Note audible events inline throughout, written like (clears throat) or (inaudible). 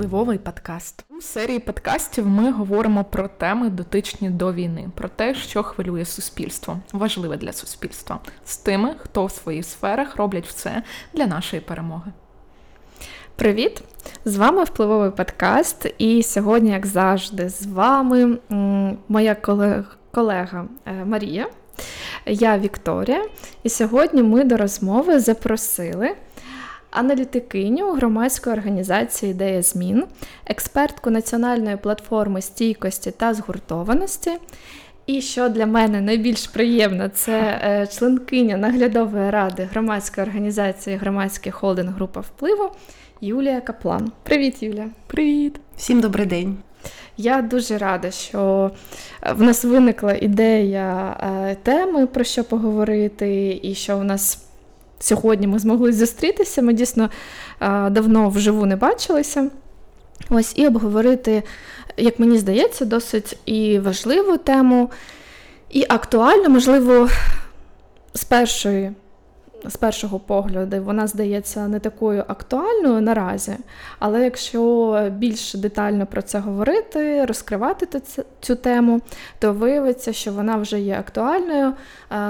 впливовий подкаст. У серії подкастів ми говоримо про теми, дотичні до війни, про те, що хвилює суспільство, важливе для суспільства, з тими, хто в своїх сферах роблять все для нашої перемоги. Привіт! З вами впливовий подкаст, і сьогодні, як завжди, з вами моя колега е, Марія, я Вікторія, і сьогодні ми до розмови запросили аналітикиню громадської організації Ідея змін, експертку національної платформи стійкості та згуртованості. І що для мене найбільш приємно, це е, членкиня наглядової ради громадської організації Громадський холдинг Група впливу Юлія Каплан. Привіт, Юлія. Привіт! Всім добрий день. Я дуже рада, що в нас виникла ідея е, теми, про що поговорити, і що в нас сьогодні ми змогли зустрітися. Ми дійсно давно вживу не бачилися. Ось і обговорити, як мені здається, досить і важливу тему, і актуальну, можливо, з першої з першого погляду вона здається не такою актуальною наразі, але якщо більш детально про це говорити, розкривати цю тему, то виявиться, що вона вже є актуальною,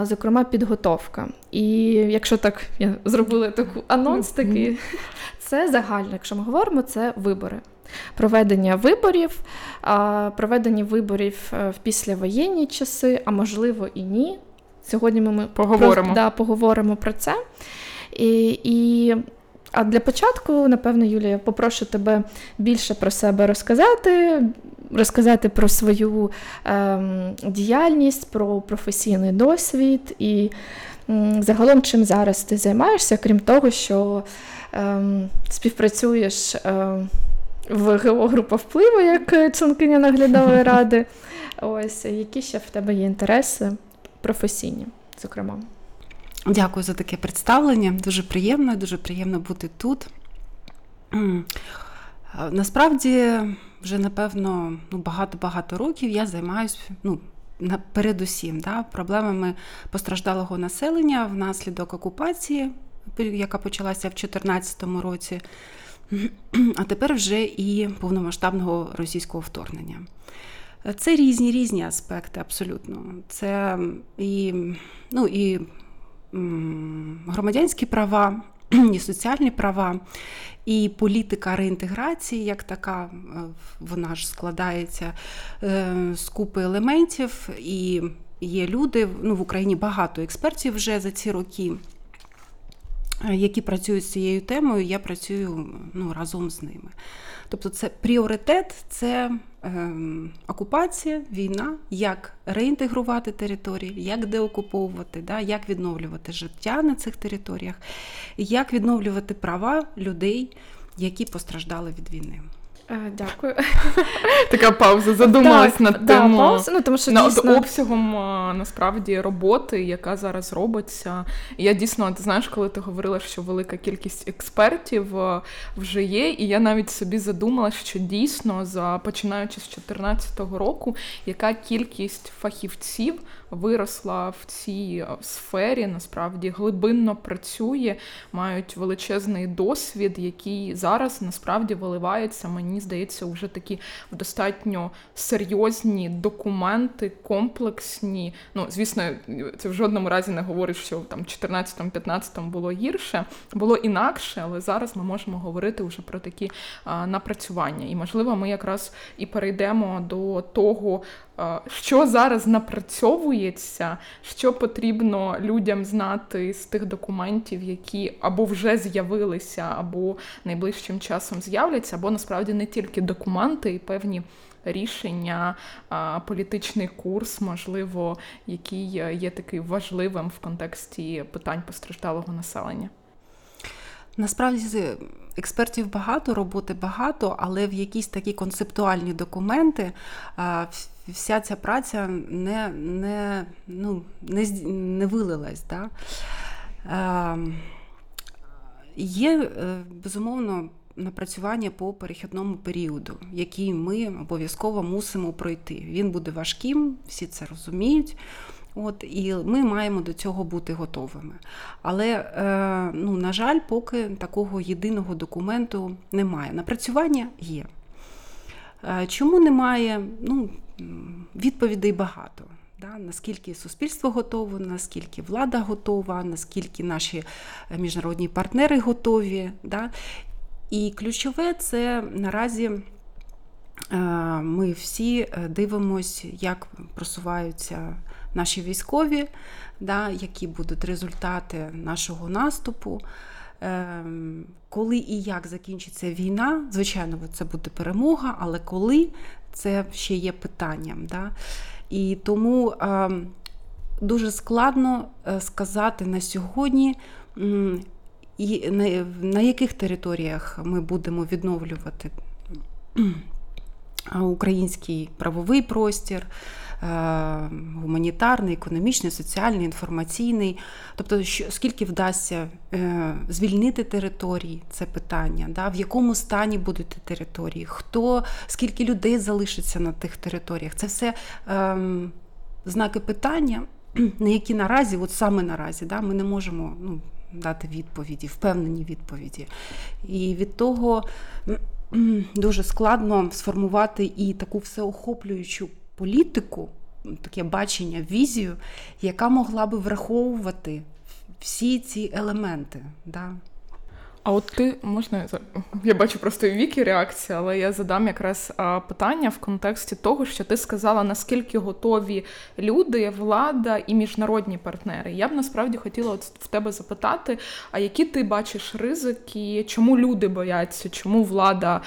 зокрема, підготовка. І якщо так я зробила таку анонс, такий, це загально, якщо ми говоримо, це вибори. Проведення виборів, проведення виборів е, в післявоєнні часи, а можливо і ні. Сьогодні ми поговоримо про, да, поговоримо про це. І, і, А для початку, напевно, Юлія, попрошу тебе більше про себе розказати, розказати про свою ем, діяльність, про професійний досвід і загалом чим зараз ти займаєшся, крім того, що ем, співпрацюєш ем, в ГО група впливу як членкиня наглядової (laughs) ради. Ось які ще в тебе є інтереси? професійні, зокрема. Дякую за таке представлення. Дуже приємно, дуже приємно бути тут. Насправді, вже, напевно, ну, багато-багато років я займаюся ну, передусім да, проблемами постраждалого населення внаслідок окупації, яка почалася в 2014 році, а тепер вже і повномасштабного російського вторгнення. Це різні різні аспекти, абсолютно. Це і ну, і громадянські права, і соціальні права, і політика реінтеграції, як така, е, вона ж складається е, з купи елементів, і є люди. Ну, в Україні багато експертів вже за ці роки. Е, які працюють з цією темою, я працюю ну, разом з ними. Тобто, це пріоритет, це е, окупація, війна, як реінтегрувати території, як деокуповувати, да, як відновлювати життя на цих територіях, як відновлювати права людей, які постраждали від війни. Е, дякую. Така пауза. Задумалась так, над да, тим пауза, ну, тому що над дійсно... обсягом насправді роботи, яка зараз робиться. Я дійсно, ти знаєш, коли ти говорила, що велика кількість експертів вже є, і я навіть собі задумала, що дійсно, за починаючи з 2014 року, яка кількість фахівців виросла в цій сфері, насправді глибинно працює, мають величезний досвід, який зараз насправді виливається мені здається, вже такі в достатньо серйозні документи, комплексні. Ну, звісно, це в жодному разі не говорить, що там 14-15 було гірше, було інакше, але зараз ми можемо говорити вже про такі а, напрацювання. І, можливо, ми якраз і перейдемо до того, що зараз напрацьовується, що потрібно людям знати з тих документів, які або вже з'явилися, або найближчим часом з'являться, або насправді не тільки документи і певні. Рішення, політичний курс, можливо, який є такий важливим в контексті питань постраждалого населення. Насправді експертів багато, роботи багато, але в якісь такі концептуальні документи вся ця праця не не, ну, не, не вилилась. Да? Є, е, безумовно, напрацювання по перехідному періоду, який ми обов'язково мусимо пройти. Він буде важким, всі це розуміють. От, І ми маємо до цього бути готовими. Але, е, ну, на жаль, поки такого єдиного документу немає. Напрацювання є. Е, чому немає? Ну, Відповідей багато. Да, Наскільки суспільство готове, наскільки влада готова, наскільки наші міжнародні партнери готові. Да? І ключове це наразі е, ми всі дивимося, як просуваються наші військові, да, які будуть результати нашого наступу. Ем, коли і як закінчиться війна, звичайно, це буде перемога, але коли це ще є питанням. Да? І тому ем, дуже складно е, сказати на сьогодні, і на яких територіях ми будемо відновлювати український правовий простір. Е, гуманітарний, економічний, соціальний, інформаційний. Тобто, що, скільки вдасться е, звільнити території, це питання, да? в якому стані будуть території, хто, скільки людей залишиться на тих територіях. Це все ем, знаки питання, (clears throat) на які наразі, от саме наразі, да, ми не можемо ну, дати відповіді, впевнені відповіді. І від того. (clears throat) Дуже складно сформувати і таку всеохоплюючу політику, таке бачення, візію, яка могла би враховувати всі ці елементи. Да? А от ти можна я бачу просто вікі реакцію, але я задам якраз питання в контексті того, що ти сказала, наскільки готові люди, влада і міжнародні партнери. Я б насправді хотіла от в тебе запитати, а які ти бачиш ризики, чому люди бояться, чому влада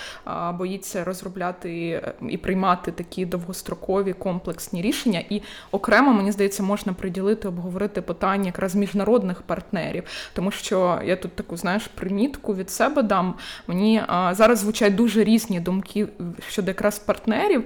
боїться розробляти і приймати такі довгострокові комплексні рішення? І окремо мені здається, можна приділити обговорити питання якраз міжнародних партнерів, тому що я тут таку знаєш примі примітку від себе дам. Мені а, зараз звучать дуже різні думки щодо якраз партнерів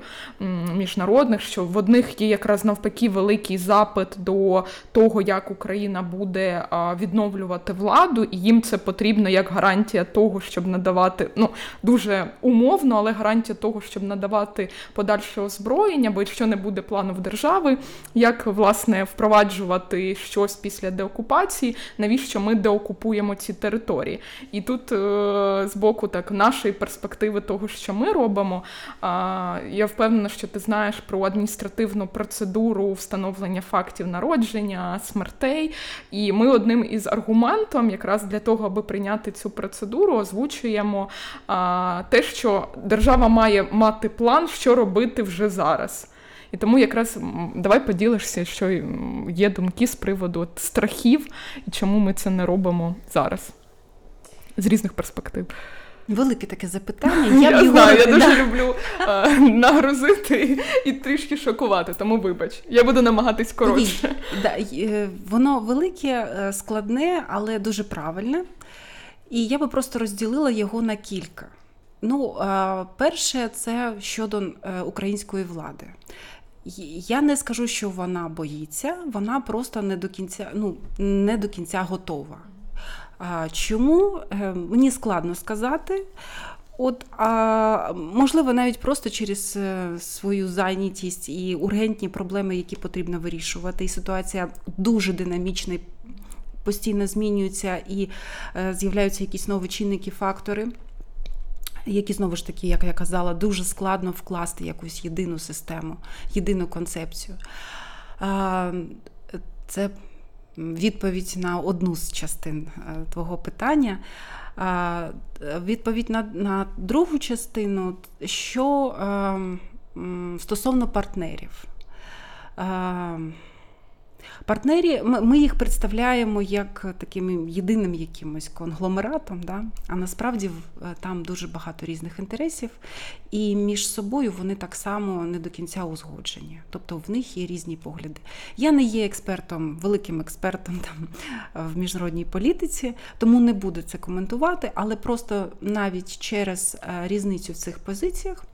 міжнародних, що в одних є якраз навпаки великий запит до того, як Україна буде а, відновлювати владу, і їм це потрібно як гарантія того, щоб надавати ну дуже умовно, але гарантія того, щоб надавати подальше озброєння, бо якщо не буде плану в держави, як власне впроваджувати щось після деокупації, навіщо ми деокупуємо ці території? І тут е, з боку так нашої перспективи того, що ми робимо, я впевнена, що ти знаєш про адміністративну процедуру встановлення фактів народження, смертей. І ми одним із аргументом, якраз для того, аби прийняти цю процедуру, озвучуємо те, що держава має мати план, що робити вже зараз. І тому якраз давай поділишся, що є думки з приводу страхів і чому ми це не робимо зараз з різних перспектив. Велике таке запитання. (laughs) Я, я знаю, я дуже люблю а, нагрузити і трішки шокувати, тому вибач, я буду намагатись коротше. Да, е, Воно велике, е, складне, але дуже правильне. І я би просто розділила його на кілька. Ну, перше, це щодо е, української влади. Я не скажу, що вона боїться, вона просто не до кінця, ну, не до кінця готова. Чому е, мені складно сказати? От, а можливо, навіть просто через е, свою зайнятість і ургентні проблеми, які потрібно вирішувати, і ситуація дуже динамічна, постійно змінюється і е, з'являються якісь нові чинники, фактори, які знову ж таки, як я казала, дуже складно вкласти якусь єдину систему, єдину концепцію. Це відповідь на одну з частин е, твого питання. Відповідь на на другу частину, що е, стосовно партнерів. Е, Партнері, ми їх представляємо як таким єдиним якимось конгломератом, да? а насправді е, там дуже багато різних інтересів, і між собою вони так само не до кінця узгоджені. Тобто в них є різні погляди. Я не є експертом, великим експертом там в міжнародній політиці, тому не буду це коментувати, але просто навіть через е, різницю в цих позиціях.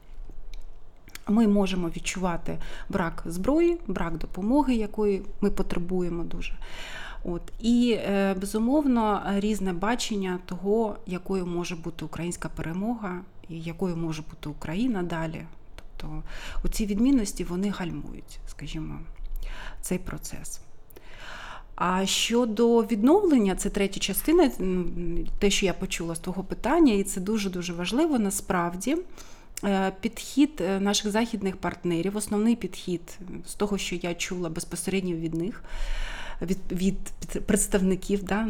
Ми можемо відчувати брак зброї, брак допомоги, якої ми потребуємо дуже. От І е, безумовно різне бачення того, якою може бути українська перемога і якою може бути Україна далі. Тобто оці відмінності вони гальмують, скажімо. цей процес. А щодо відновлення, це третя частина, те, що я почула з того питання, і це дуже-дуже важливо насправді. Е, підхід е, наших західних партнерів, основний підхід з того, що я чула безпосередньо від них, від від представників да,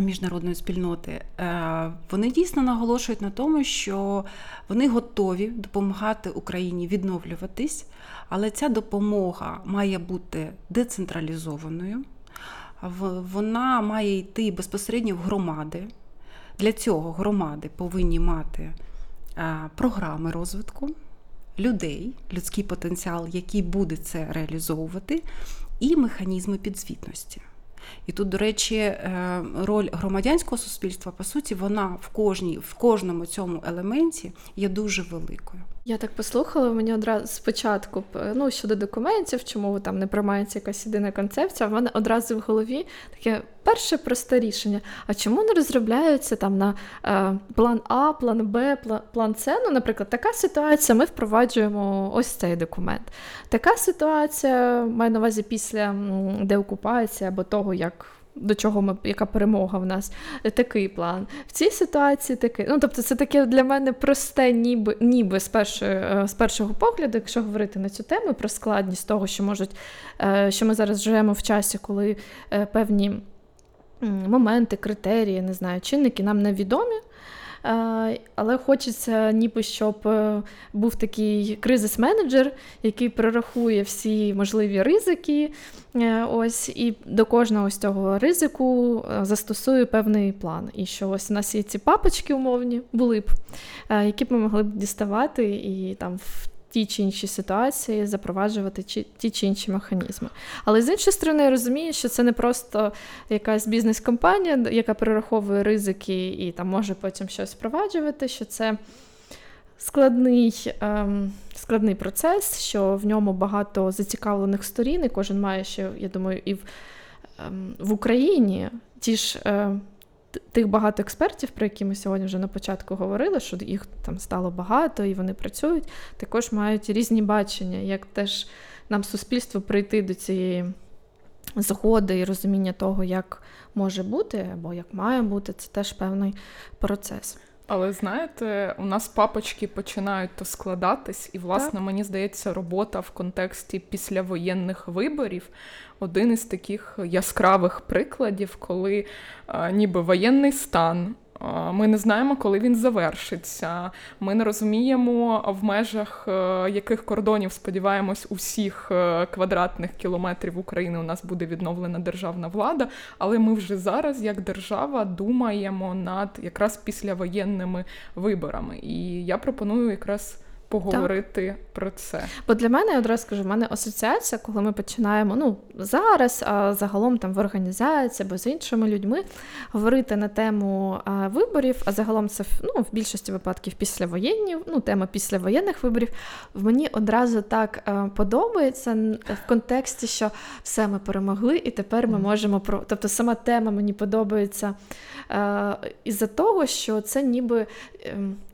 міжнародної спільноти, е, вони дійсно наголошують на тому, що вони готові допомагати Україні відновлюватись, але ця допомога має бути децентралізованою, вона має йти безпосередньо в громади. Для цього громади повинні мати програми розвитку людей, людський потенціал, який буде це реалізовувати, і механізми підзвітності. І тут, до речі, е, роль громадянського суспільства, по суті, вона в кожній, в кожному цьому елементі є дуже великою. Я так послухала, мені одразу спочатку ну, щодо документів, чому там не приймається якась єдина концепція, в мене одразу в голові таке перше просте рішення. А чому не розробляються там на е, план А, план Б, план, С? Ну, наприклад, така ситуація, ми впроваджуємо ось цей документ. Така ситуація маю на увазі після деокупації або того, як до чого ми, яка перемога в нас, такий план. В цій ситуації такий. Ну, тобто, це таке для мене просте, ніби ніби з першої, е, з першого погляду, якщо говорити на цю тему про складність того, що можуть, е, що ми зараз живемо в часі, коли е, певні моменти, критерії, не знаю, чинники нам невідомі. Але хочеться, ніби щоб е, був такий кризис-менеджер, який прорахує всі можливі ризики. Е, ось І до кожного з цього ризику е, застосує певний план. І що ось у нас є ці папочки умовні, були б, які б ми могли б діставати і там в ті чи інші ситуації запроваджувати ті чи інші механізми. Але з іншої сторони, я розумію, що це не просто якась бізнес-компанія, яка перераховує ризики і там може потім щось впроваджувати, що це. Складний ем, складний процес, що в ньому багато зацікавлених сторін, і кожен має ще, я думаю, і в ем, в Україні ті ж е, тих багато експертів, про які ми сьогодні вже на початку говорили, що їх там стало багато і вони працюють, також мають різні бачення, як теж нам суспільство прийти до цієї згоди і розуміння того, як може бути або як має бути, це теж певний процес. Але знаєте, у нас папочки починають то складатись, і, власне, так. мені здається, робота в контексті післявоєнних виборів один із таких яскравих прикладів, коли е, ніби воєнний стан. Ми не знаємо, коли він завершиться. Ми не розуміємо, в межах е, яких кордонів, сподіваємось, усіх е, квадратних кілометрів України у нас буде відновлена державна влада. Але ми вже зараз, як держава, думаємо над якраз післявоєнними виборами. І я пропоную якраз поговорити так. про це. Бо для мене я одразу скажу, в мене асоціація, коли ми починаємо ну зараз, а загалом там в організації або з іншими людьми говорити на тему а, виборів, а загалом це ну, в більшості випадків післявоєнні, ну тема післявоєнних виборів. Мені одразу так а, е, подобається в контексті, що все ми перемогли, і тепер ми можемо про. Тобто сама тема мені подобається а, е, із-за того, що це ніби.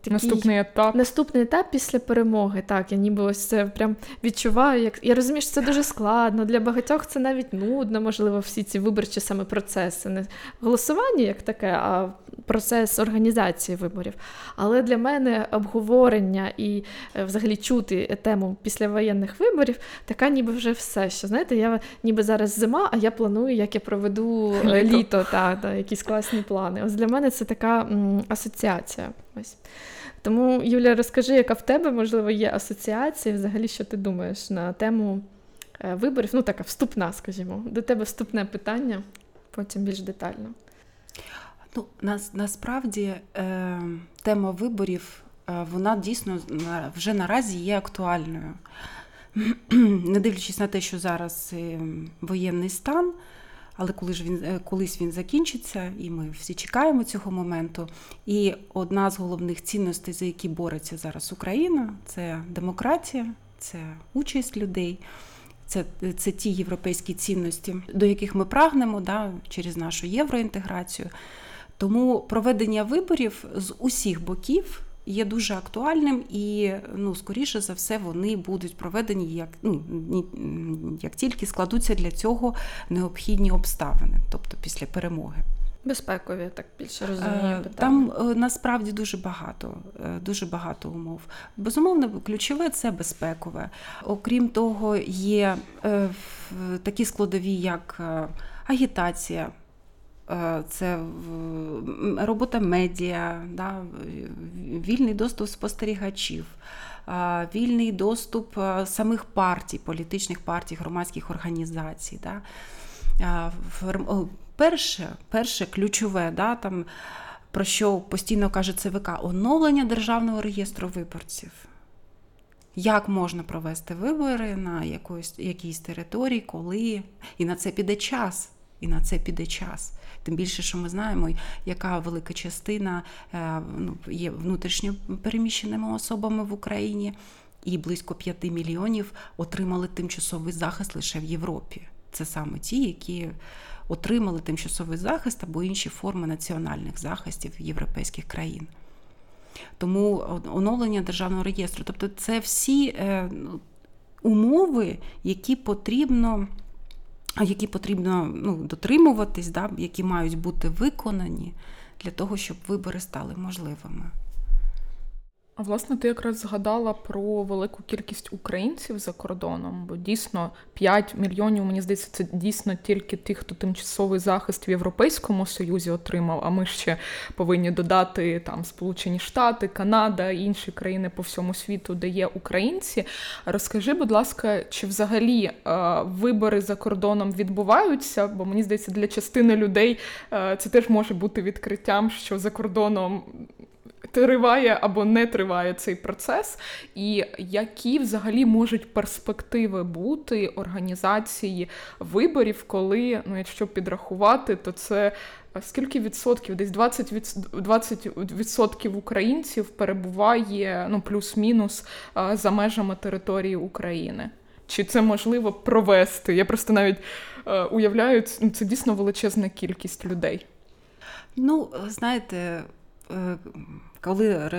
Такий наступний етап наступний етап після перемоги. Так, я ніби ось це прям відчуваю. Як я розумію, що це дуже складно. Для багатьох це навіть нудно, можливо, всі ці виборчі саме процеси. Не голосування як таке, а процес організації виборів. Але для мене обговорення і е, взагалі чути тему післявоєнних виборів така, ніби вже все. Що знаєте, я ніби зараз зима, а я планую, як я проведу е, літо, літо та, та якісь класні плани. Ось для мене це така м, асоціація. Ось. Тому, Юля, розкажи, яка в тебе, можливо, є асоціація, взагалі, що ти думаєш на тему е, виборів? Ну, така вступна, скажімо, до тебе вступне питання, потім більш детально. Ну, нас, Насправді е, тема виборів, е, вона дійсно вже наразі є актуальною. (clears throat) Не дивлячись на те, що зараз е, воєнний стан. Але коли ж він е, колись він закінчиться, і ми всі чекаємо цього моменту. І одна з головних цінностей, за які бореться зараз Україна, це демократія, це участь людей. Це це ті європейські цінності, до яких ми прагнемо да, через нашу євроінтеграцію. Тому проведення виборів з усіх боків є дуже актуальним і, ну, скоріше за все, вони будуть проведені як ну, як тільки складуться для цього необхідні обставини, тобто після перемоги. Безпекові, так більше розумію. Там е, насправді дуже багато, е, дуже багато умов. Безумовно, ключове це безпекове. Окрім того, є е, такі складові, як агітація. Це робота медіа, да, вільний доступ спостерігачів, вільний доступ самих партій, політичних партій, громадських організацій. Да. Перше, перше ключове, да, там, про що постійно каже ЦВК, оновлення Державного реєстру виборців. Як можна провести вибори на якоїсь, якійсь території, коли і на це піде час. І на це піде час. Тим більше, що ми знаємо, яка велика частина е, ну, є внутрішньо переміщеними особами в Україні, і близько 5 мільйонів отримали тимчасовий захист лише в Європі. Це саме ті, які отримали тимчасовий захист або інші форми національних захистів європейських країн. Тому оновлення державного реєстру, тобто це всі е, ну, умови, які потрібно. Які потрібно ну, дотримуватись, да, які мають бути виконані для того, щоб вибори стали можливими. А власне, ти якраз згадала про велику кількість українців за кордоном, бо дійсно 5 мільйонів, мені здається, це дійсно тільки ті, хто тимчасовий захист в Європейському Союзі отримав. А ми ще повинні додати там Сполучені Штати, Канада і інші країни по всьому світу, де є українці. Розкажи, будь ласка, чи взагалі е, вибори за кордоном відбуваються? Бо мені здається, для частини людей е, це теж може бути відкриттям, що за кордоном триває або не триває цей процес, і які взагалі можуть перспективи бути організації виборів, коли, ну якщо підрахувати, то це. Скільки відсотків? Десь 20 20% українців перебуває ну плюс-мінус за межами території України. Чи це можливо провести? Я просто навіть уявляю, ну, це дійсно величезна кількість людей. Ну, знаєте, е, коли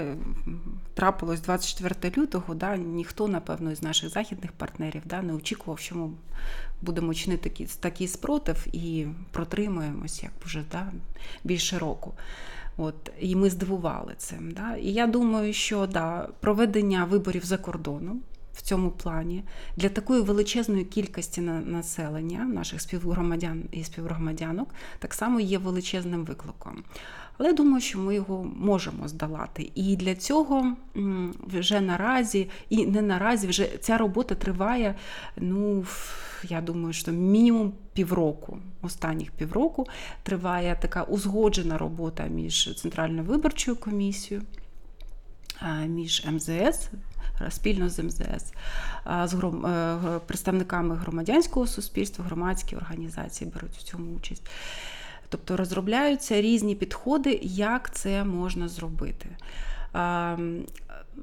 трапилось 24 лютого, да, ніхто, напевно, із наших західних партнерів да, не очікував, що ми будемо чинити такий, такий спротив і протримуємось як вже да, більше року. От, І ми здивували цим. Да. І я думаю, що да, проведення виборів за кордоном. В цьому плані для такої величезної кількості населення, наших співгромадян і співгромадянок, так само є величезним викликом. Але думаю, що ми його можемо здолати. І для цього вже наразі, і не наразі, вже ця робота триває. ну, я думаю, що мінімум півроку, останніх півроку триває така узгоджена робота між Центральною виборчою комісією, між МЗС. Спільно з МЗС, з е, представниками громадянського суспільства, громадські організації беруть в цьому участь. Тобто розробляються різні підходи, як це можна зробити.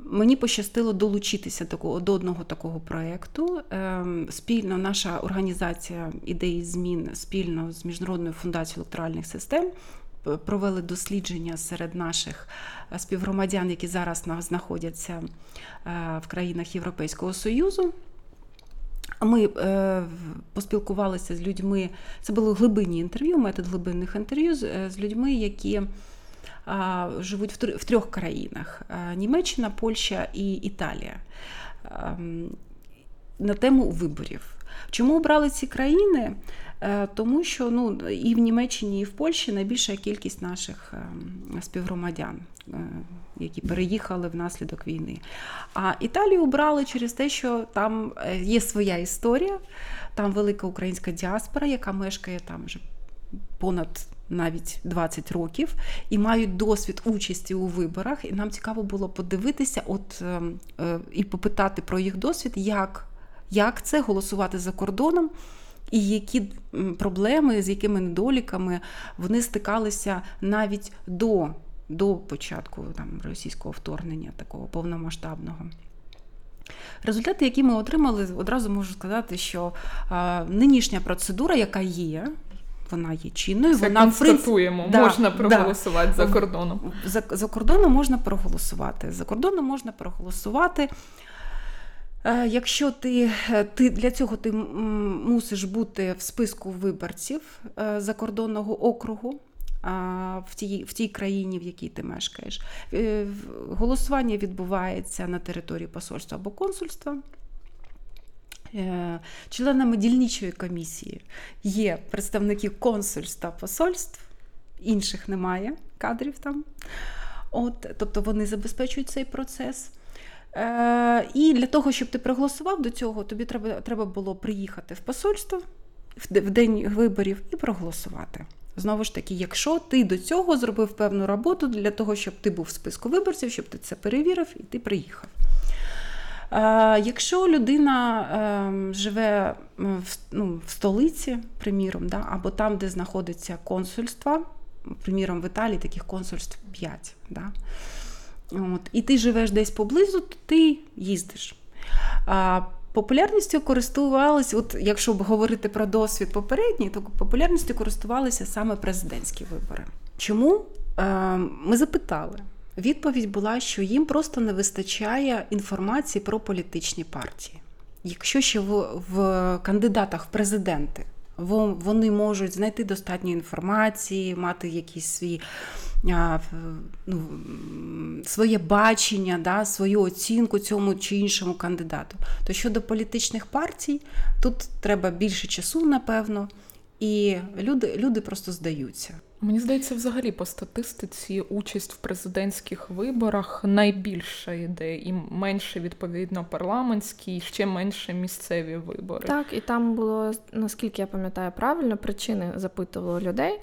Мені пощастило долучитися до одного такого проєкту. Ем, спільно наша організація ідеї змін спільно з Міжнародною фундацією електоральних систем провели дослідження серед наших співгромадян, які зараз знаходяться е, в країнах Європейського Союзу. Ми е, поспілкувалися з людьми, це були глибинні інтерв'ю, метод глибинних інтерв'ю з, е, з людьми, які е, живуть в, в трьох країнах: е, Німеччина, Польща і Італія. Е, на тему виборів. Чому обрали ці країни? Е, тому що ну, і в Німеччині, і в Польщі найбільша кількість наших ем, співгромадян, які переїхали внаслідок війни. А Італію обрали через те, що там е, є своя історія, там велика українська діаспора, яка мешкає там вже понад. Навіть 20 років і мають досвід участі у виборах. І нам цікаво було подивитися, от ем, і попитати про їх досвід, як як це голосувати за кордоном, і які проблеми, з якими недоліками вони стикалися навіть до до початку там, російського вторгнення, такого повномасштабного. Результати, які ми отримали, одразу можу сказати, що а, нинішня процедура, яка є, вона є чинною. Це вона констатуємо, да, можна проголосувати да. за кордоном. За, за кордоном можна проголосувати. За кордоном можна проголосувати. Е, якщо ти ти для цього ти мусиш бути в списку виборців е, закордонного округу в тій в тій країні, в якій ти мешкаєш, е, голосування відбувається на території посольства або консульства. Членами дільничої комісії є представники консульств та посольств, інших немає кадрів там. От, Тобто вони забезпечують цей процес. Е, І для того, щоб ти проголосував до цього, тобі треба треба було приїхати в посольство в день виборів і проголосувати. Знову ж таки, якщо ти до цього зробив певну роботу для того, щоб ти був в списку виборців, щоб ти це перевірив і ти приїхав. Е, якщо людина е, живе в ну, в столиці, приміром, да, або там, де знаходиться консульство, приміром, в Італії таких консульств 5. Да, От, І ти живеш десь поблизу, то ти їздиш. Популярністю користувалися, от якщо б говорити про досвід попередній, то популярністю користувалися саме президентські вибори. Чому? Е, Ми запитали. Відповідь була, що їм просто не вистачає інформації про політичні партії. Якщо ще в, в кандидатах в президенти вони можуть знайти достатньо інформації, мати якісь свої ну, своє бачення, да, свою оцінку цьому чи іншому кандидату. То щодо політичних партій, тут треба більше часу, напевно, і люди, люди просто здаються. Мені здається, взагалі по статистиці участь в президентських виборах найбільша йде, і менше відповідно парламентські, і ще менше місцеві вибори. Так, і там було наскільки я пам'ятаю правильно, причини запитували людей.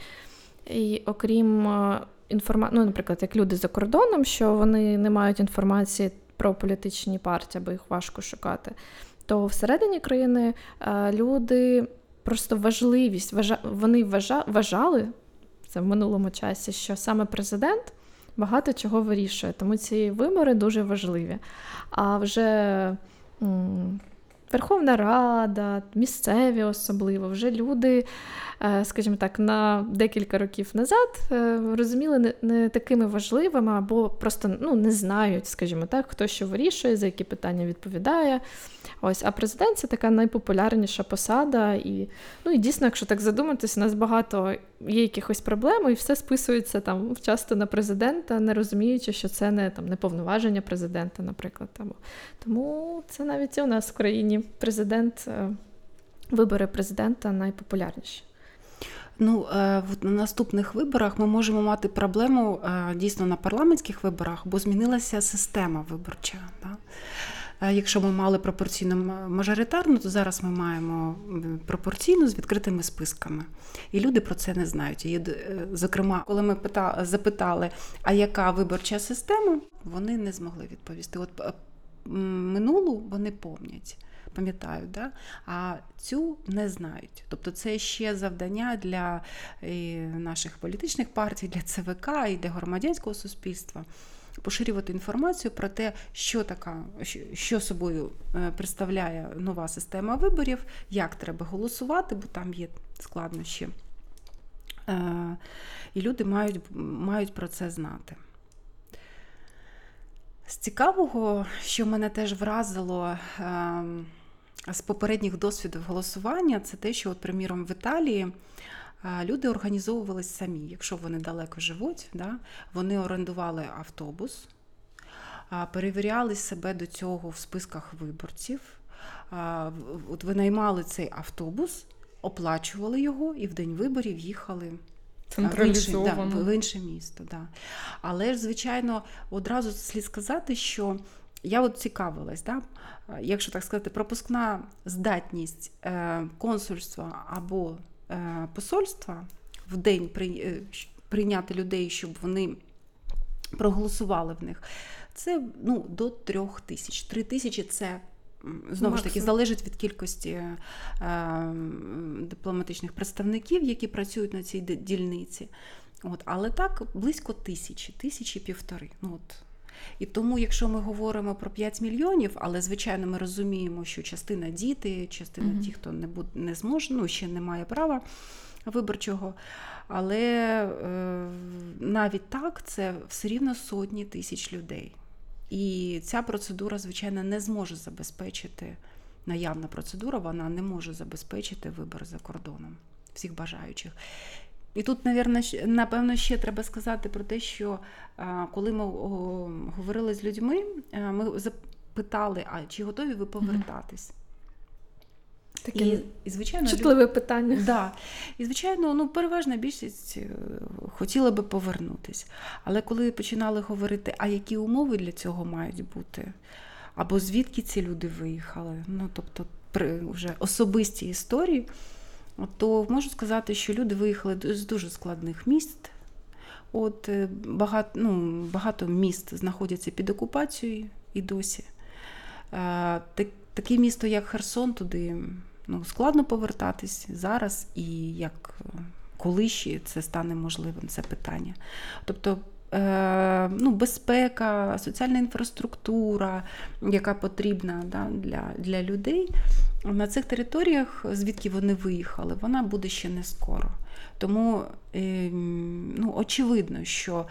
І окрім інформації, ну, наприклад, як люди за кордоном, що вони не мають інформації про політичні партії, бо їх важко шукати, то всередині країни е, люди просто важливість, вони вважали це в минулому часі, що саме президент багато чого вирішує, тому ці вибори дуже важливі. А вже Верховна Рада, місцеві особливо, вже люди, скажімо так, на декілька років назад е, розуміли не, такими важливими, або просто ну, не знають, скажімо так, хто що вирішує, за які питання відповідає. Ось, А президент це така найпопулярніша посада. І ну, і дійсно, якщо так задуматись, у нас багато є якихось проблем, і все списується там часто на президента, не розуміючи, що це не там не повноваження президента, наприклад. Там. Тому це навіть і у нас в країні президент, е, вибори президента найпопулярніші. Ну, е, на наступних виборах ми можемо мати проблему е, дійсно на парламентських виборах, бо змінилася система виборча. Да? Якщо ми мали пропорційно мажоритарну, то зараз ми маємо пропорційну з відкритими списками. І люди про це не знають. І, Зокрема, коли ми запитали, а яка виборча система, вони не змогли відповісти. От минулу вони помнять. Пам'ятають, да? а цю не знають. Тобто це ще завдання для наших політичних партій, для ЦВК і для громадянського суспільства поширювати інформацію про те, що така, що собою е, представляє нова система виборів, як треба голосувати, бо там є складнощі. Е, і люди мають, мають про це знати. З цікавого, що мене теж вразило ем, з попередніх досвідів голосування, це те, що, от, приміром, в Італії люди організовувалися самі. Якщо вони далеко живуть, да, вони орендували автобус, перевіряли себе до цього в списках виборців, от винаймали цей автобус, оплачували його і в день виборів їхали. В інше, да, в інше місто, да. Але ж, звичайно, одразу слід сказати, що я от цікавилась, да, якщо так сказати, пропускна здатність е, консульства або Е, посольства в день е, прийняти людей, щоб вони проголосували в них. Це ну, до трьох тисяч. Три тисячі це. Знову ж таки, залежить від кількості е, дипломатичних представників, які працюють на цій дільниці. От, Але так близько тисячі, тисячі півтори. Ну, от, і тому, якщо ми говоримо про 5 мільйонів, але звичайно ми розуміємо, що частина діти, частина mm-hmm. ті, хто не буде, не зможе, ну ще не має права виборчого. Але е, навіть так це все рівно сотні тисяч людей. І ця процедура, звичайно, не зможе забезпечити наявна процедура, вона не може забезпечити вибори за кордоном всіх бажаючих. І тут, напевно, ще треба сказати про те, що коли ми говорили з людьми, ми запитали, а чи готові ви повертатись? Таке і, і звичайно, чутливе люд... питання. Да. І, звичайно, ну, переважна більшість е, хотіла би повернутися. Але коли починали говорити, а які умови для цього мають бути, або звідки ці люди виїхали, ну тобто при вже особисті історії, то можу сказати, що люди виїхали з дуже складних міст. От е, Багато ну, багато міст знаходяться під окупацією і досі. Так, Таке місто, як Херсон, туди ну, складно повертатись зараз, і як е, коли ще це стане можливим, це питання. Тобто ну, безпека, соціальна інфраструктура, яка потрібна да, для, для людей. На цих територіях, звідки вони виїхали, вона буде ще не скоро. Тому ем, ну, очевидно, що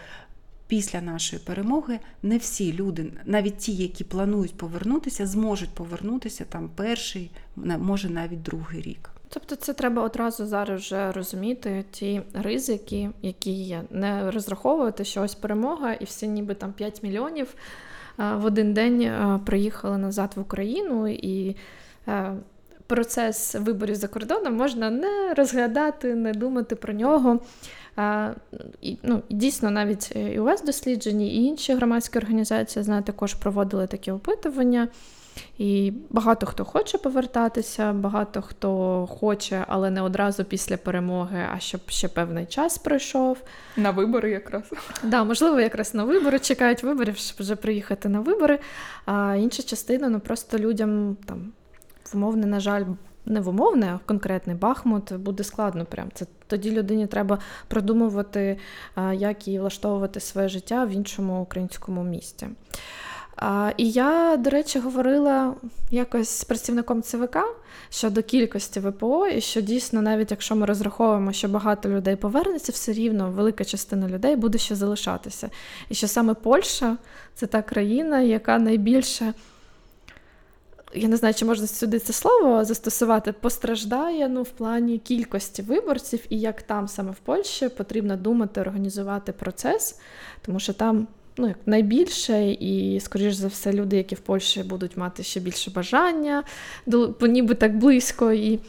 після нашої перемоги не всі люди, навіть ті, які планують повернутися, зможуть повернутися там перший, може навіть другий рік. Тобто це треба одразу зараз вже розуміти ті ризики, які є. Не розраховувати, що ось перемога, і всі ніби там 5 мільйонів в один день приїхали назад в Україну, і процес виборів за кордоном можна не розглядати, не думати про нього. І, ну, Дійсно, навіть і у вас досліджені, і інші громадські організації знаю, також проводили такі опитування. І багато хто хоче повертатися, багато хто хоче, але не одразу після перемоги, а щоб ще певний час пройшов. На вибори якраз. Да, можливо, якраз на вибори чекають виборів, щоб вже приїхати на вибори. А інша частина, ну просто людям там вмовне, на жаль, не в умовне, а в конкретний Бахмут буде складно. Прям це тоді людині треба продумувати, як їй влаштовувати своє життя в іншому українському місті. А, І я, до речі, говорила якось з працівником ЦВК щодо кількості ВПО, і що дійсно, навіть якщо ми розраховуємо, що багато людей повернеться, все рівно велика частина людей буде ще залишатися. І що саме Польща це та країна, яка найбільше. Я не знаю, чи можна сюди це слово застосувати, постраждає ну, в плані кількості виборців, і як там саме в Польщі потрібно думати, організувати процес, тому що там ну, як найбільше, і, скоріш за все, люди, які в Польщі будуть мати ще більше бажання, ніби так близько. І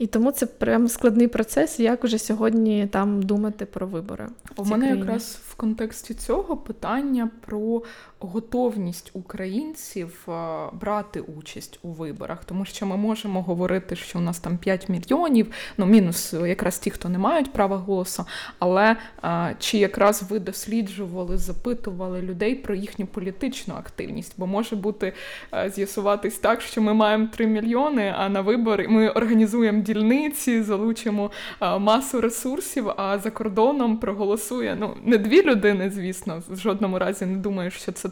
і тому це прям складний процес, як уже сьогодні там думати про вибори. У мене країні. якраз в контексті цього питання про готовність українців брати участь у виборах, тому що ми можемо говорити, що у нас там 5 мільйонів, ну мінус якраз ті, хто не мають права голосу. Але чи якраз ви досліджували, запитували людей про їхню політичну активність? Бо може бути з'ясуватись так, що ми маємо 3 мільйони, а на вибори ми організуємо дільниці, залучимо масу ресурсів, а за кордоном проголосує ну не дві людини, звісно, в жодному разі не думаю, що це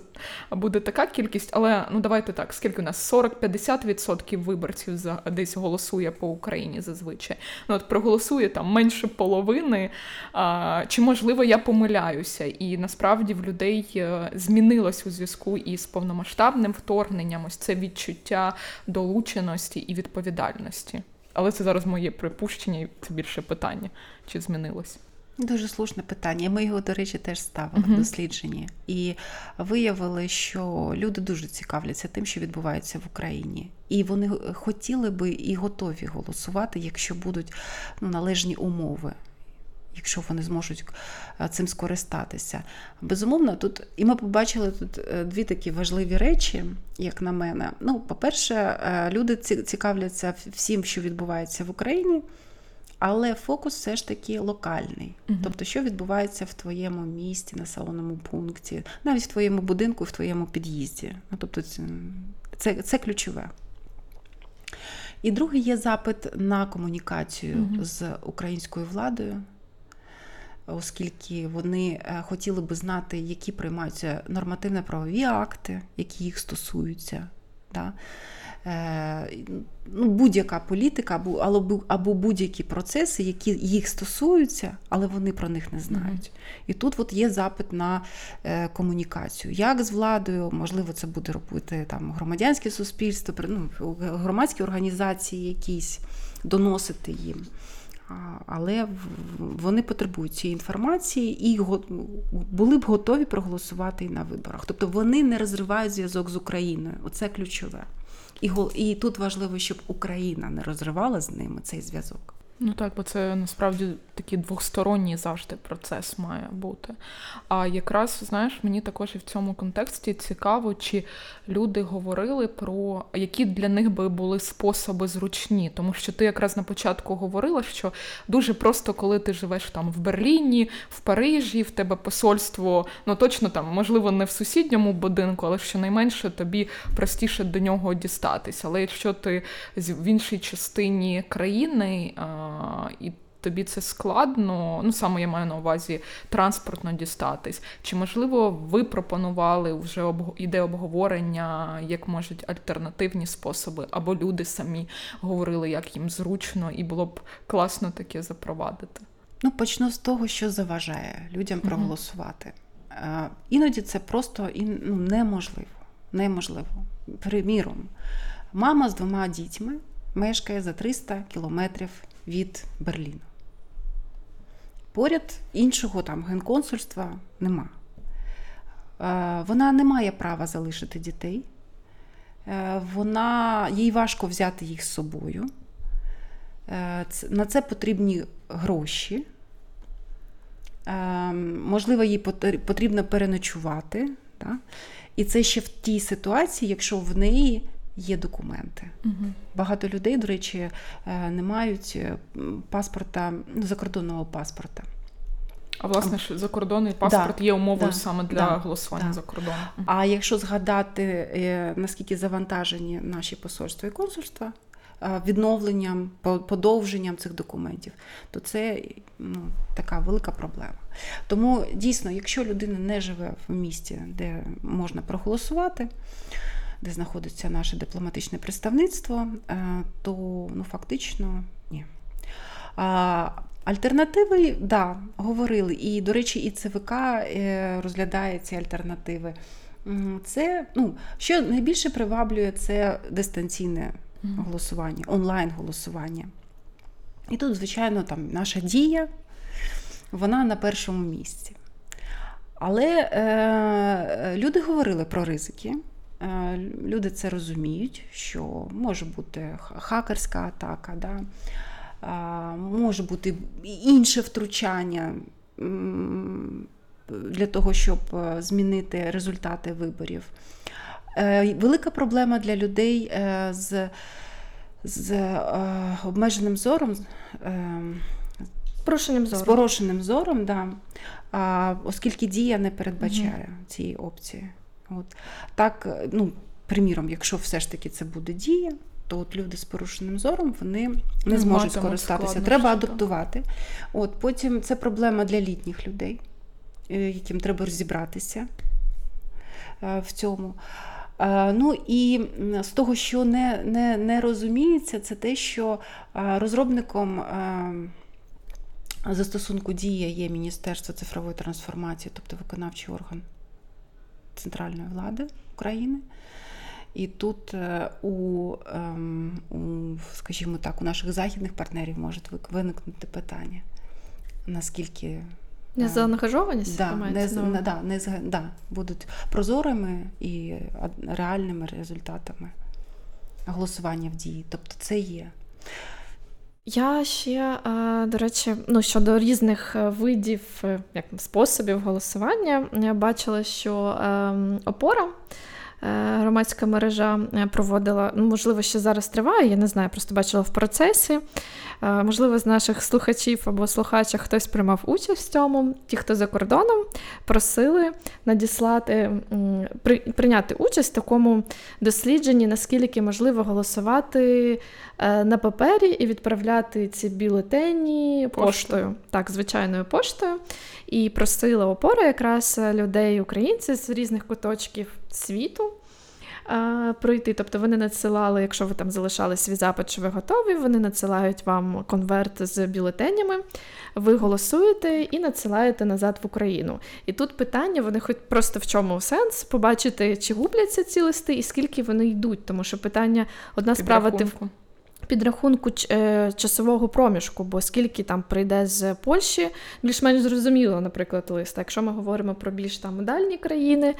буде така кількість, але ну давайте так, скільки у нас 40-50% виборців за десь голосує по Україні зазвичай. Ну от проголосує там менше половини. А, Чи можливо я помиляюся? І насправді в людей е, змінилось у зв'язку із повномасштабним вторгненням ось це відчуття долученості і відповідальності. Але це зараз моє припущення, і це більше питання, чи змінилось. Дуже слушне питання. Ми його, до речі, теж ставили uh-huh. в дослідженні. І виявили, що люди дуже цікавляться тим, що відбувається в Україні. І вони хотіли би і готові голосувати, якщо будуть ну, належні умови. Якщо вони зможуть е, цим скористатися. Безумовно, тут і ми побачили тут е, дві такі важливі речі, як на мене. Ну, по-перше, е, люди цікавляться всім, що відбувається в Україні. Але фокус все ж таки локальний. uh Тобто, що відбувається в твоєму місті, населеному пункті, навіть в твоєму будинку, в твоєму під'їзді. Ну, тобто, це, це ключове. І другий є запит на комунікацію uh з українською владою, оскільки вони е, хотіли би знати, які приймаються нормативно-правові акти, які їх стосуються. Да? Е, ну, Будь-яка політика або або, або будь-які процеси, які їх стосуються, але вони про них не знають. І тут от є запит на е, комунікацію. Як з владою, можливо, це буде робити там громадянське суспільство, ну, громадські організації якісь доносити їм але вони потребують цієї інформації і були б готові проголосувати і на виборах. Тобто вони не розривають зв'язок з Україною. Оце ключове. І тут важливо, щоб Україна не розривала з ними цей зв'язок. Ну так, бо це насправді такий двосторонній завжди процес має бути. А якраз, знаєш, мені також і в цьому контексті цікаво, чи люди говорили про які для них би були способи зручні. Тому що ти якраз на початку говорила, що дуже просто, коли ти живеш там в Берліні, в Парижі, в тебе посольство, ну точно там, можливо, не в сусідньому будинку, але щонайменше тобі простіше до нього дістатись. Але якщо ти в іншій частині країни і тобі це складно, ну саме я маю на увазі транспортно дістатись. Чи можливо ви пропонували вже об... іде обговорення, як можуть альтернативні способи, або люди самі говорили, як їм зручно, і було б класно таке запровадити? Ну, почну з того, що заважає людям проголосувати. Uh-huh. Іноді це просто ну, неможливо. Неможливо. Приміром, мама з двома дітьми мешкає за 300 кілометрів від Берліну. Поряд іншого там генконсульства нема. Е, вона не має права залишити дітей, е, вона, їй важко взяти їх з собою. Е, на це потрібні гроші. Можливо, їй потрібно переночувати. І це ще в тій ситуації, якщо в неї є документи. Угу. Багато людей, до речі, е, не мають е, паспорта, ну, закордонного паспорта. А власне ж закордонний паспорт да, є умовою да, саме для да, голосування за кордоном. А якщо згадати, е, наскільки завантажені наші посольства і консульства відновленням, подовженням цих документів, то це ну, така велика проблема. Тому дійсно, якщо людина не живе в місті, де можна проголосувати, де знаходиться наше дипломатичне представництво, е, то ну, фактично ні. Альтернативи, да, говорили. І, до речі, і ЦВК е, розглядає ці альтернативи. Це, ну, Що найбільше приваблює, це дистанційне голосування, онлайн-голосування. І тут, звичайно, там наша дія, вона на першому місці. Але е, люди говорили про ризики. Е, люди це розуміють, що може бути хакерська атака, да? може бути інше втручання для того, щоб е, змінити результати виборів. Е, велика проблема для людей з з обмеженим зором. Порушеним зором. З порушеним зором, да. оскільки дія не передбачає угу. цієї опції. От. Так, ну, приміром, якщо все ж таки це буде дія, то от люди з порушеним зором вони не зможуть скористатися. Треба адаптувати. От, Потім це проблема для літніх людей, е, яким треба розібратися е, в цьому. Е, ну і з того, що не не, не розуміється, це те, що розробником застосунку дія є Міністерство цифрової трансформації, тобто виконавчий орган центральної влади України. І тут е, у, ем, у, скажімо так, у наших західних партнерів може виникнути питання, наскільки е, Незаангажованість да, не, не, да, не, да, будуть прозорими і реальними результатами голосування в дії. Тобто це є. Я ще, до речі, ну щодо різних е, видів е, як способів голосування, я бачила, що ем, опора. Е, громадська мережа проводила, ну, можливо, ще зараз триває, я не знаю, просто бачила в процесі. Можливо, з наших слухачів або слухачів хтось приймав участь в цьому. Ті, хто за кордоном, просили надіслати, прийняти участь в такому дослідженні, наскільки можливо голосувати Е, на папері і відправляти ці бюлетені поштою, так, звичайною поштою. І просила опора якраз людей, українців з різних куточків світу. пройти. Тобто вони надсилали, якщо ви там залишали свій запит, що ви готові, вони надсилають вам конверт з бюлетенями, ви голосуєте і надсилаєте назад в Україну. І тут питання: вони хоч просто в чому сенс побачити, чи губляться ці листи і скільки вони йдуть. Тому що питання одна справа ти підрахунку е, часового проміжку, бо скільки там прийде з Польщі, більш-менш зрозуміло, наприклад, лист. Якщо ми говоримо про більш там дальні країни,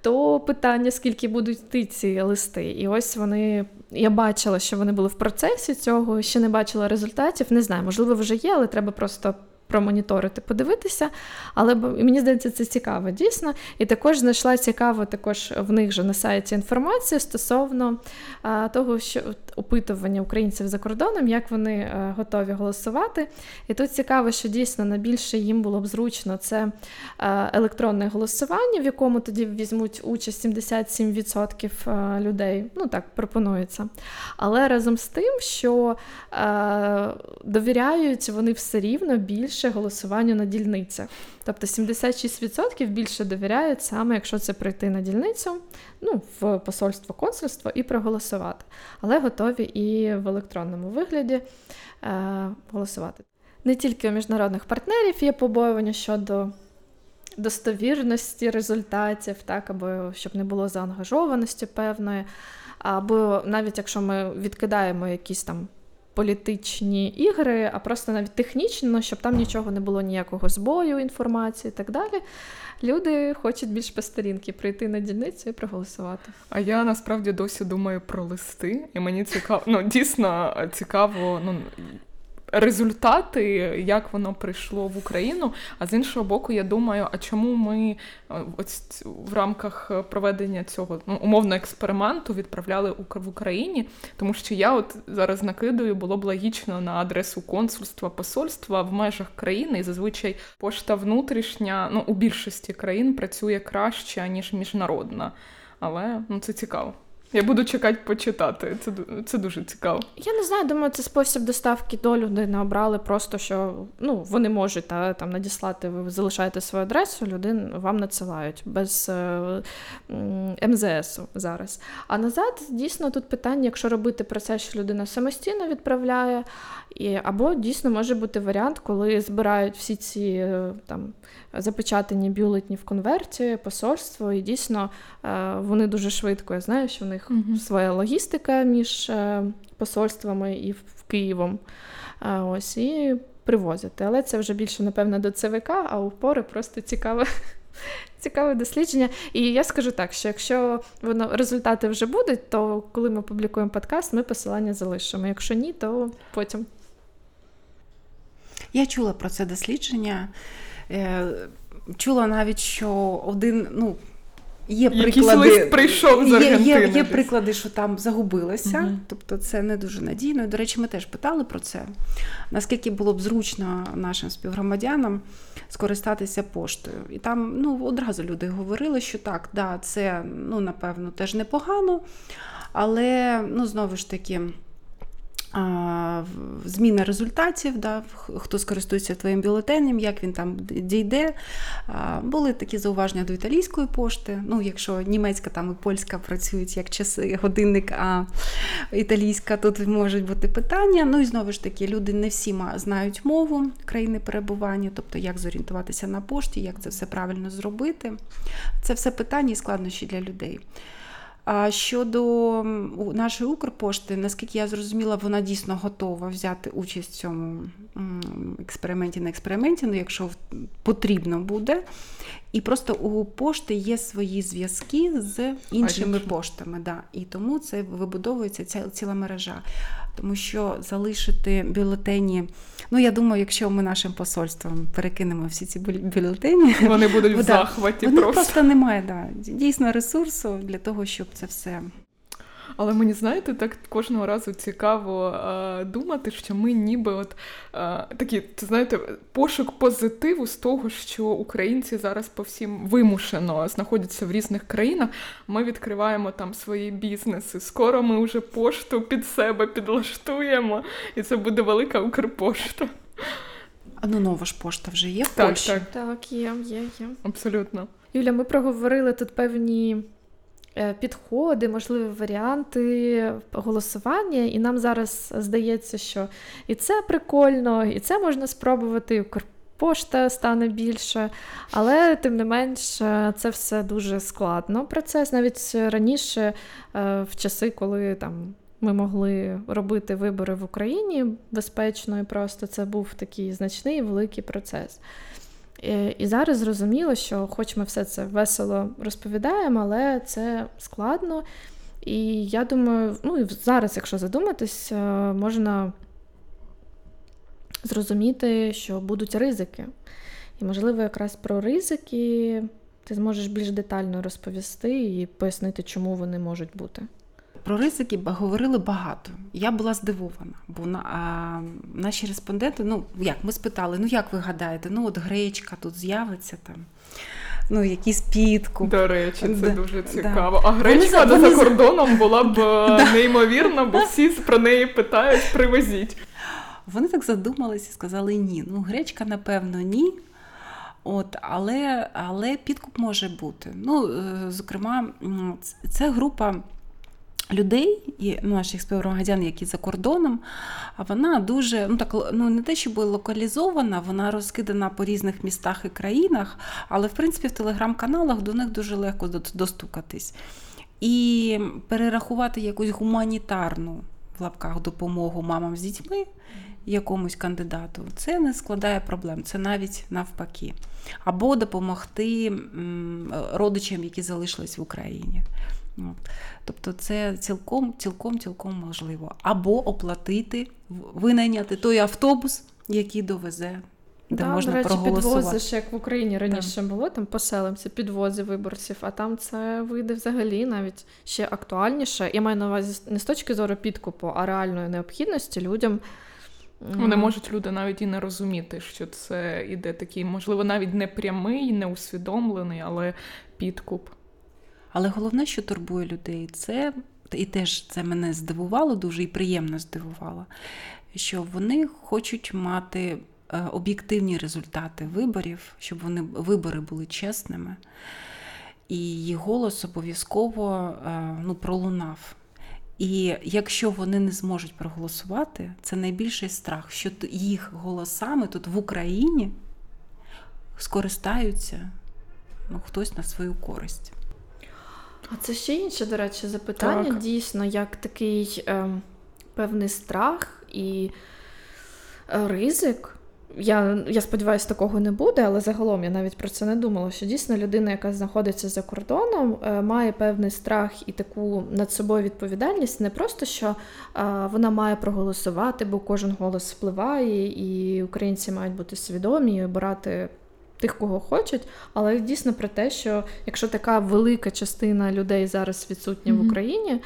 то питання, скільки будуть йти ці листи. І ось вони. Я бачила, що вони були в процесі цього, ще не бачила результатів. Не знаю, можливо, вже є, але треба просто промоніторити, подивитися. Але мені здається, це цікаво дійсно. І також знайшла цікаво також в них же на сайті інформацію стосовно а, того, що опитування українців за кордоном, як вони а, е, готові голосувати. І тут цікаво, що дійсно найбільше їм було б зручно це а, електронне голосування, в якому тоді візьмуть участь 77% е, людей. Ну так пропонується. Але разом з тим, що довіряють вони все рівно більше більше голосуванню на дільницях. Тобто 76% більше довіряють саме, якщо це прийти на дільницю, ну, в посольство консульство і проголосувати. Але готові і в електронному вигляді е, голосувати. Не тільки у міжнародних партнерів є побоювання щодо достовірності результатів, так, або щоб не було заангажованості певної. Або навіть якщо ми відкидаємо якісь там політичні ігри, а просто навіть технічно, щоб там нічого не було ніякого збою інформації і так далі. Люди хочуть більш по сторінки прийти на дільницю і проголосувати. А я насправді досі думаю про листи, і мені цікаво, ну дійсно цікаво, ну результати, як воно прийшло в Україну. А з іншого боку, я думаю, а чому ми е, ось в рамках проведення цього ну, умовно експерименту відправляли в Україні? Тому що я от зараз накидаю, було б логічно на адресу консульства, посольства в межах країни, і зазвичай пошта внутрішня ну у більшості країн працює краще ніж міжнародна. Але ну це цікаво. Я буду чекати почитати. Це це дуже цікаво. Я не знаю, думаю, це спосіб доставки до людини обрали, просто що ну, вони можуть та, там надіслати, ви залишаєте свою адресу, людин вам надсилають без е, МЗСу зараз. А назад дійсно тут питання, якщо робити процес, що людина самостійно відправляє, і, або дійсно може бути варіант, коли збирають всі ці е, там запечатані бюлетні в конверті, посольство, і дійсно е, вони дуже швидко. Я знаю, що в них mm своя логістика між е, посольствами і в Києвом. Ось і привозити. Але це вже більше, напевно, до ЦВК, а упори просто цікаве. (laughs) Цікаве дослідження. І я скажу так, що якщо воно результати вже будуть, то коли ми публікуємо подкаст, ми посилання залишимо. Якщо ні, то потім. Я чула про це дослідження. Е, чула навіть, що один, ну. Є приклади, лист прийшов з Аргентини. Є, є, є приклади, що там загубилося, uh тобто це не дуже надійно. До речі, ми теж питали про це. Наскільки було б зручно нашим співгромадянам скористатися поштою. І там ну, одразу люди говорили, що так, да, це ну, напевно теж непогано, але ну, знову ж таки. Зміна результатів, да, хто скористується твоїм бюлетенем, як він там дійде. Були такі зауваження до італійської пошти. Ну, Якщо німецька там і польська працюють як часи, годинник, а італійська, тут можуть бути питання. Ну і знову ж таки, люди не всі знають мову країни перебування, тобто як зорієнтуватися на пошті, як це все правильно зробити. Це все питання і складнощі для людей. А щодо нашої Укрпошти, наскільки я зрозуміла, вона дійсно готова взяти участь в цьому експерименті на експерименті, ну якщо потрібно буде. І просто у пошти є свої зв'язки з іншими поштами. Да. І тому це вибудовується ця ціла мережа. Тому що залишити бюлетені. Ну, я думаю, якщо ми нашим посольством перекинемо всі ці бюлетені, вони будуть в (laughs) захваті. Вони просто, просто немає да, дійсно ресурсу для того, щоб це все але мені знаєте, так кожного разу цікаво а, думати, що ми ніби от а, такі, знаєте, пошук позитиву з того, що українці зараз по всім вимушено знаходяться в різних країнах. Ми відкриваємо там свої бізнеси. Скоро ми вже пошту під себе підлаштуємо, і це буде велика Укрпошта. А ну нова ж пошта вже є в Польщі? Так, так, є, є, є. Абсолютно. Юля, ми проговорили тут певні Е, підходи, можливі варіанти голосування, і нам зараз здається, що і це прикольно, і це можна спробувати. Пошта стане більше, але тим не менш це все дуже складно. Процес навіть раніше, е, в часи, коли там ми могли робити вибори в Україні безпечно і просто це був такий значний великий процес. Е, і зараз зрозуміло, що, хоч ми все це весело розповідаємо, але це складно. І я думаю, ну і зараз, якщо задуматись, е, можна зрозуміти, що будуть ризики. І, можливо, якраз про ризики ти зможеш більш детально розповісти і пояснити, чому вони можуть бути. Про ризики говорили багато. Я була здивована, бо на, а, наші респонденти, ну як ми спитали, ну як ви гадаєте, ну от гречка тут з'явиться там. Ну, якийсь підкуп. До речі, це да, дуже цікаво. Да. А гречка вони, за кордоном була б да. неймовірна, бо всі про неї питають, привезіть. Вони так задумалися і сказали ні. Ну, гречка, напевно, ні. От, Але але підкуп може бути. Ну, е, Зокрема, це група людей, і ну, наших співгромадян, які за кордоном, а вона дуже ну так ну не те, щоб локалізована, вона розкидана по різних містах і країнах, але в принципі в телеграм-каналах до них дуже легко достукатись. І перерахувати якусь гуманітарну в лапках допомогу мамам з дітьми. Якомусь кандидату, це не складає проблем, це навіть навпаки. Або допомогти родичам, які залишились в Україні. Тобто це цілком, цілком, цілком можливо. Або оплатити, винайняти той автобус, який довезе. Де да, можна до речі, проголосувати. підвозиш, як в Україні раніше да. було, там поселимося, підвози виборців, а там це вийде взагалі навіть ще актуальніше. Я маю на увазі не з точки зору підкупу, а реальної необхідності людям. Вони можуть люди навіть і не розуміти, що це іде такий, можливо, навіть не прямий, не усвідомлений, але підкуп. Але головне, що турбує людей, це і теж це мене здивувало дуже і приємно здивувало, що вони хочуть мати е, об'єктивні результати виборів, щоб вони вибори були чесними. І її голос обов'язково е, ну, пролунав. І якщо вони не зможуть проголосувати, це найбільший страх, що їх голосами тут в Україні скористаються ну, хтось на свою користь. А це ще інше, до речі, запитання. Так. Дійсно, як такий е, певний страх і е, ризик. Я я сподіваюся, такого не буде, але загалом я навіть про це не думала. Що дійсно людина, яка знаходиться за кордоном, е, має певний страх і таку над собою відповідальність. Не просто що е, вона має проголосувати, бо кожен голос впливає, і українці мають бути свідомі і обирати тих, кого хочуть, але дійсно про те, що якщо така велика частина людей зараз відсутня mm-hmm. в Україні,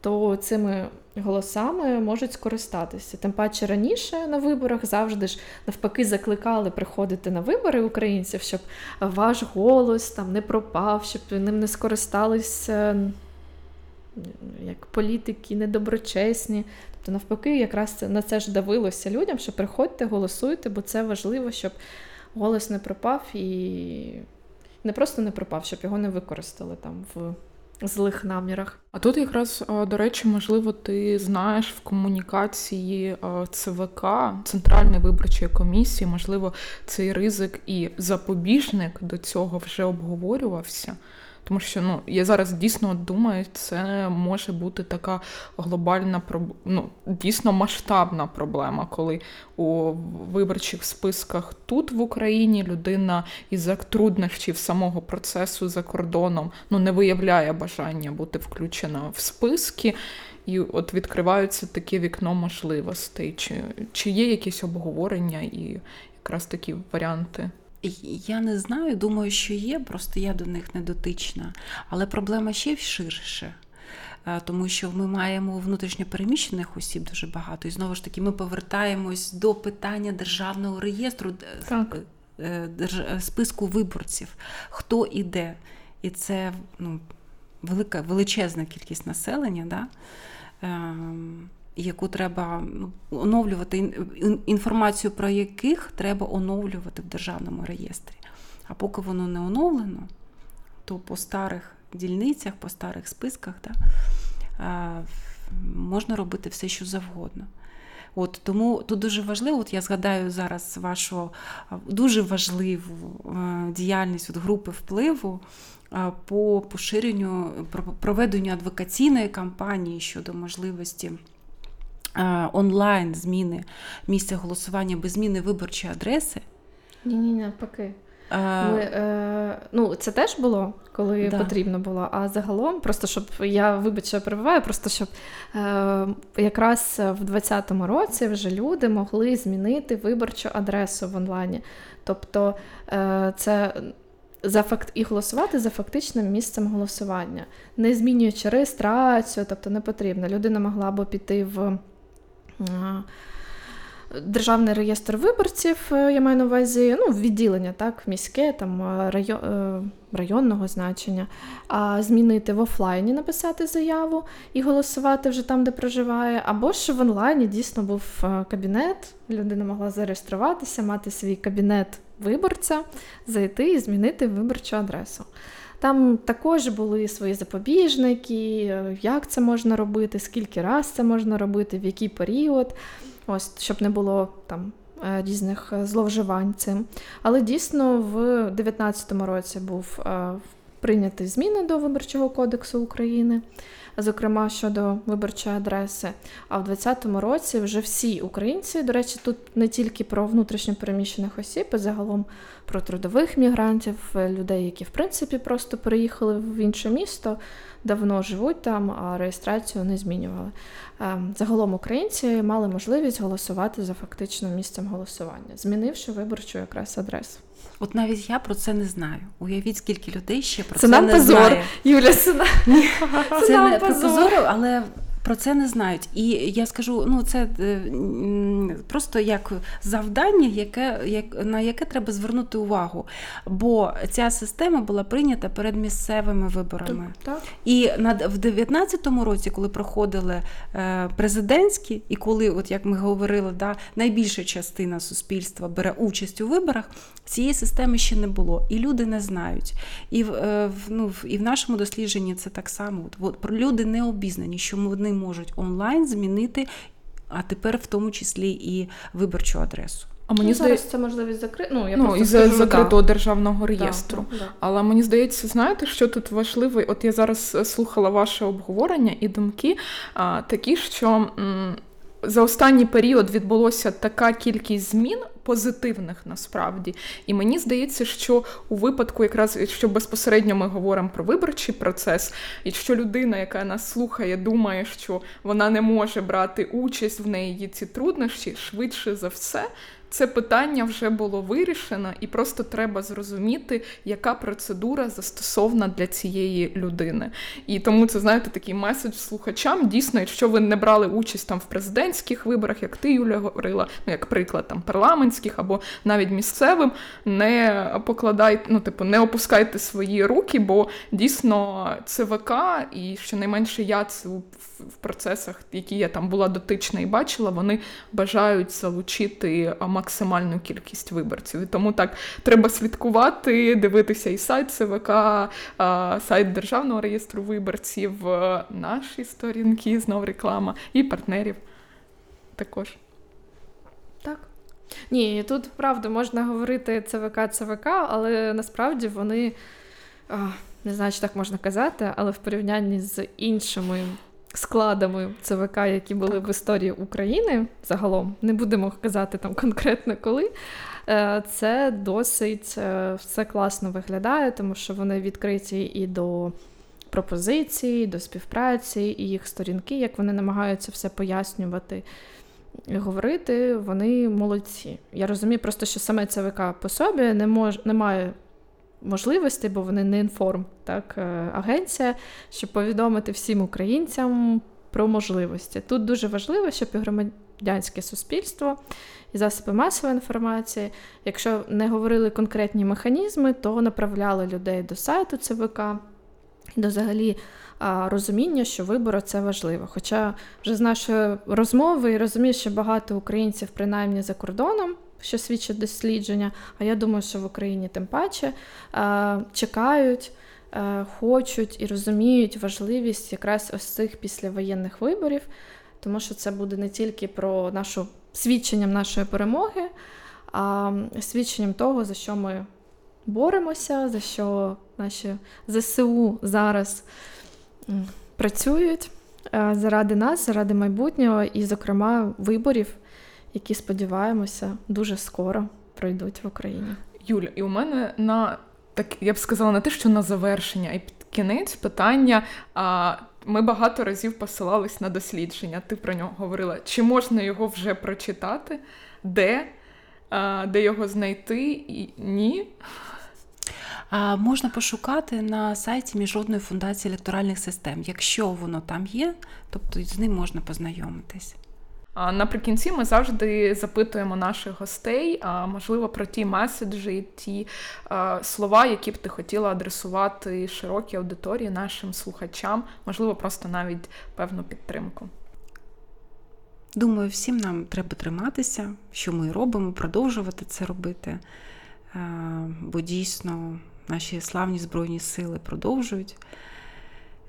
то цими голосами можуть скористатися. Тим паче раніше на виборах завжди ж навпаки закликали приходити на вибори українців, щоб ваш голос там не пропав, щоб ним не скористалися. Як політики недоброчесні. Тобто, навпаки, якраз на це ж давилося людям, що приходьте, голосуйте, бо це важливо, щоб голос не пропав і не просто не пропав, щоб його не використали там в злих намірах. А тут якраз, до речі, можливо, ти знаєш в комунікації ЦВК, Центральної виборчої комісії, можливо, цей ризик і запобіжник до цього вже обговорювався. Тому що ну, я зараз дійсно думаю, це може бути така глобальна ну, дійсно масштабна проблема, коли у виборчих списках тут в Україні людина із-за труднощів самого процесу за кордоном ну, не виявляє бажання бути включена в списки. І от відкриваються таке вікно можливостей. Чи, Чи є якісь обговорення і якраз такі варіанти? Я не знаю, думаю, що є, просто я до них не дотична. Але проблема ще ширше. Е, тому що ми маємо внутрішньопереміщених осіб дуже багато. І знову ж таки, ми повертаємось до питання державного реєстру так. Е, е, списку виборців, хто іде. І це ну, велика величезна кількість населення. Да? Яку треба ну, оновлювати інформацію, про яких треба оновлювати в державному реєстрі. А поки воно не оновлено, то по старих дільницях, по старих списках, да, можна робити все, що завгодно. От Тому тут дуже важливо, от я згадаю зараз вашу дуже важливу діяльність от групи впливу по поширенню, проведенню адвокаційної кампанії щодо можливості онлайн зміни місця голосування без зміни виборчої адреси. Ні, ні, навпаки. Ми, е, ну, Це теж було, коли да. потрібно було. А загалом, просто щоб я вибачте, перебуваю, просто щоб е, якраз в 2020 році вже люди могли змінити виборчу адресу в онлайні. Тобто е, це за факт і голосувати за фактичним місцем голосування, не змінюючи реєстрацію, тобто не потрібно. Людина могла б піти в. Е, Державний реєстр виборців, е, я маю на увазі ну, відділення, так, міське, там, е, район, районного значення, а змінити в офлайні, написати заяву і голосувати вже там, де проживає, або ж в онлайні дійсно був кабінет, людина могла зареєструватися, мати свій кабінет виборця, зайти і змінити виборчу адресу. Там також були свої запобіжники, як це можна робити, скільки раз це можна робити, в який період ось щоб не було там е, різних е, зловживань цим. Але дійсно в 2019 році був прийнятий зміни до Виборчого кодексу України, зокрема щодо виборчої адреси. А в 2020 році вже всі українці, до речі, тут не тільки про внутрішньопереміщених осіб, а загалом про трудових мігрантів, людей, які в принципі просто переїхали в інше місто, давно живуть там, а реєстрацію не змінювали. Ем, загалом українці мали можливість голосувати за фактичним місцем голосування, змінивши виборчу якраз адресу. От навіть я про це не знаю. Уявіть, скільки людей ще про це, це нам не позор. знає. Юля, це, (laughs) це, це нам не позор. позор, але про це не знають. І я скажу, ну це е, просто як завдання, яке, як, на яке треба звернути увагу. Бо ця система була прийнята перед місцевими виборами. Так. І на, в 2019 році, коли проходили е, президентські, і коли, от як ми говорили, да, найбільша частина суспільства бере участь у виборах, цієї системи ще не було. І люди не знають. І в, е, ну, і в нашому дослідженні це так само. От, от, Люди не обізнані, що вони можуть онлайн змінити, а тепер в тому числі і виборчу адресу. А мені ну, здається, це можливість закрити. Ну, я ну, із закритого да. державного реєстру. Да, да, Але мені здається, знаєте, що тут важливо? От я зараз слухала ваше обговорення і думки а, такі, що м, за останній період відбулося така кількість змін позитивних насправді. І мені здається, що у випадку, якраз якщо безпосередньо ми говоримо про виборчий процес, якщо людина, яка нас слухає, думає, що вона не може брати участь в неї ці труднощі, швидше за все це питання вже було вирішено, і просто треба зрозуміти, яка процедура застосована для цієї людини. І тому це, знаєте, такий меседж слухачам. Дійсно, якщо ви не брали участь там в президентських виборах, як ти, Юля, говорила, ну як приклад там парламентських або навіть місцевим, не покладайте, ну типу, не опускайте свої руки, бо дійсно ЦВК, і щонайменше я це в процесах, які я там була дотична і бачила, вони бажають залучити максимальну кількість виборців. І тому так треба слідкувати, дивитися і сайт ЦВК, сайт Державного реєстру виборців, наші сторінки, знов реклама, і партнерів також. Так. Ні, тут правда можна говорити ЦВК, ЦВК, але насправді вони. Не знаю, чи так можна казати, але в порівнянні з іншими складами ЦВК, які були так. в історії України загалом, не будемо казати там конкретно коли. Е, це досить е, все класно виглядає, тому що вони відкриті і до пропозицій, до співпраці, і їх сторінки, як вони намагаються все пояснювати і говорити, вони молодці. Я розумію, просто що саме ЦВК по собі не мож, не має можливостей, бо вони не інформ, так, е, агенція, щоб повідомити всім українцям про можливості. Тут дуже важливо, щоб і громадянське суспільство і засоби масової інформації, якщо не говорили конкретні механізми, то направляли людей до сайту ЦВК до взагалі розуміння, що вибори це важливо. Хоча вже з нашої розмови і розумію, що багато українців, принаймні за кордоном що свідчить дослідження. А я думаю, що в Україні тим паче чекають е, хочуть і розуміють важливість якраз ось цих післявоєнних виборів, тому що це буде не тільки про нашу свідченням нашої перемоги, а свідченням того, за що ми боремося, за що наші ЗСУ зараз працюють е, заради нас, заради майбутнього, і, зокрема, виборів, які сподіваємося дуже скоро пройдуть в Україні. Юля, і у мене на так я б сказала не те, що на завершення, і під кінець питання. А ми багато разів посилались на дослідження. Ти про нього говорила. Чи можна його вже прочитати? Де? А, Де його знайти? І Ні. А, Можна пошукати на сайті Міжнародної фундації електоральних систем. Якщо воно там є, тобто з ним можна познайомитись. Наприкінці ми завжди запитуємо наших гостей, можливо, про ті меседжі, ті слова, які б ти хотіла адресувати широкій аудиторії, нашим слухачам, можливо, просто навіть певну підтримку. Думаю, всім нам треба триматися, що ми робимо, продовжувати це робити. Бо дійсно наші славні Збройні сили продовжують,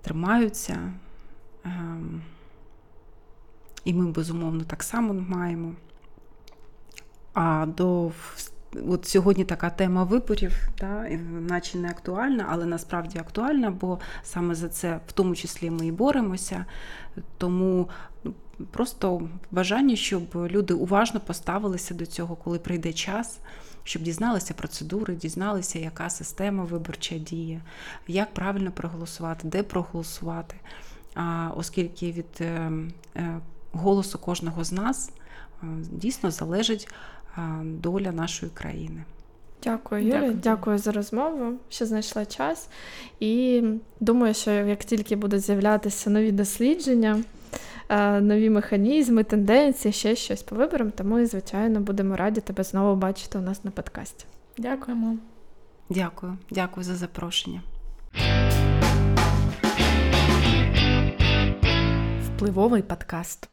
тримаються. Ем, і ми, безумовно, так само маємо. А до от сьогодні така тема виборів, да, наче не актуальна, але насправді актуальна, бо саме за це в тому числі ми і боремося. Тому ну, просто бажання, щоб люди уважно поставилися до цього, коли прийде час, щоб дізналися процедури, дізналися, яка система виборча діє, як правильно проголосувати, де проголосувати. Оскільки від е, е, голосу кожного з нас е, дійсно залежить е, доля нашої країни. Дякую, Юлі. Дякую. Дякую за розмову, що знайшла час. І думаю, що як тільки будуть з'являтися нові дослідження, е, нові механізми, тенденції, ще щось по виборам, то ми, звичайно, будемо раді тебе знову бачити у нас на подкасті. Дякуємо. Дякую, дякую за запрошення. Впливовий подкаст.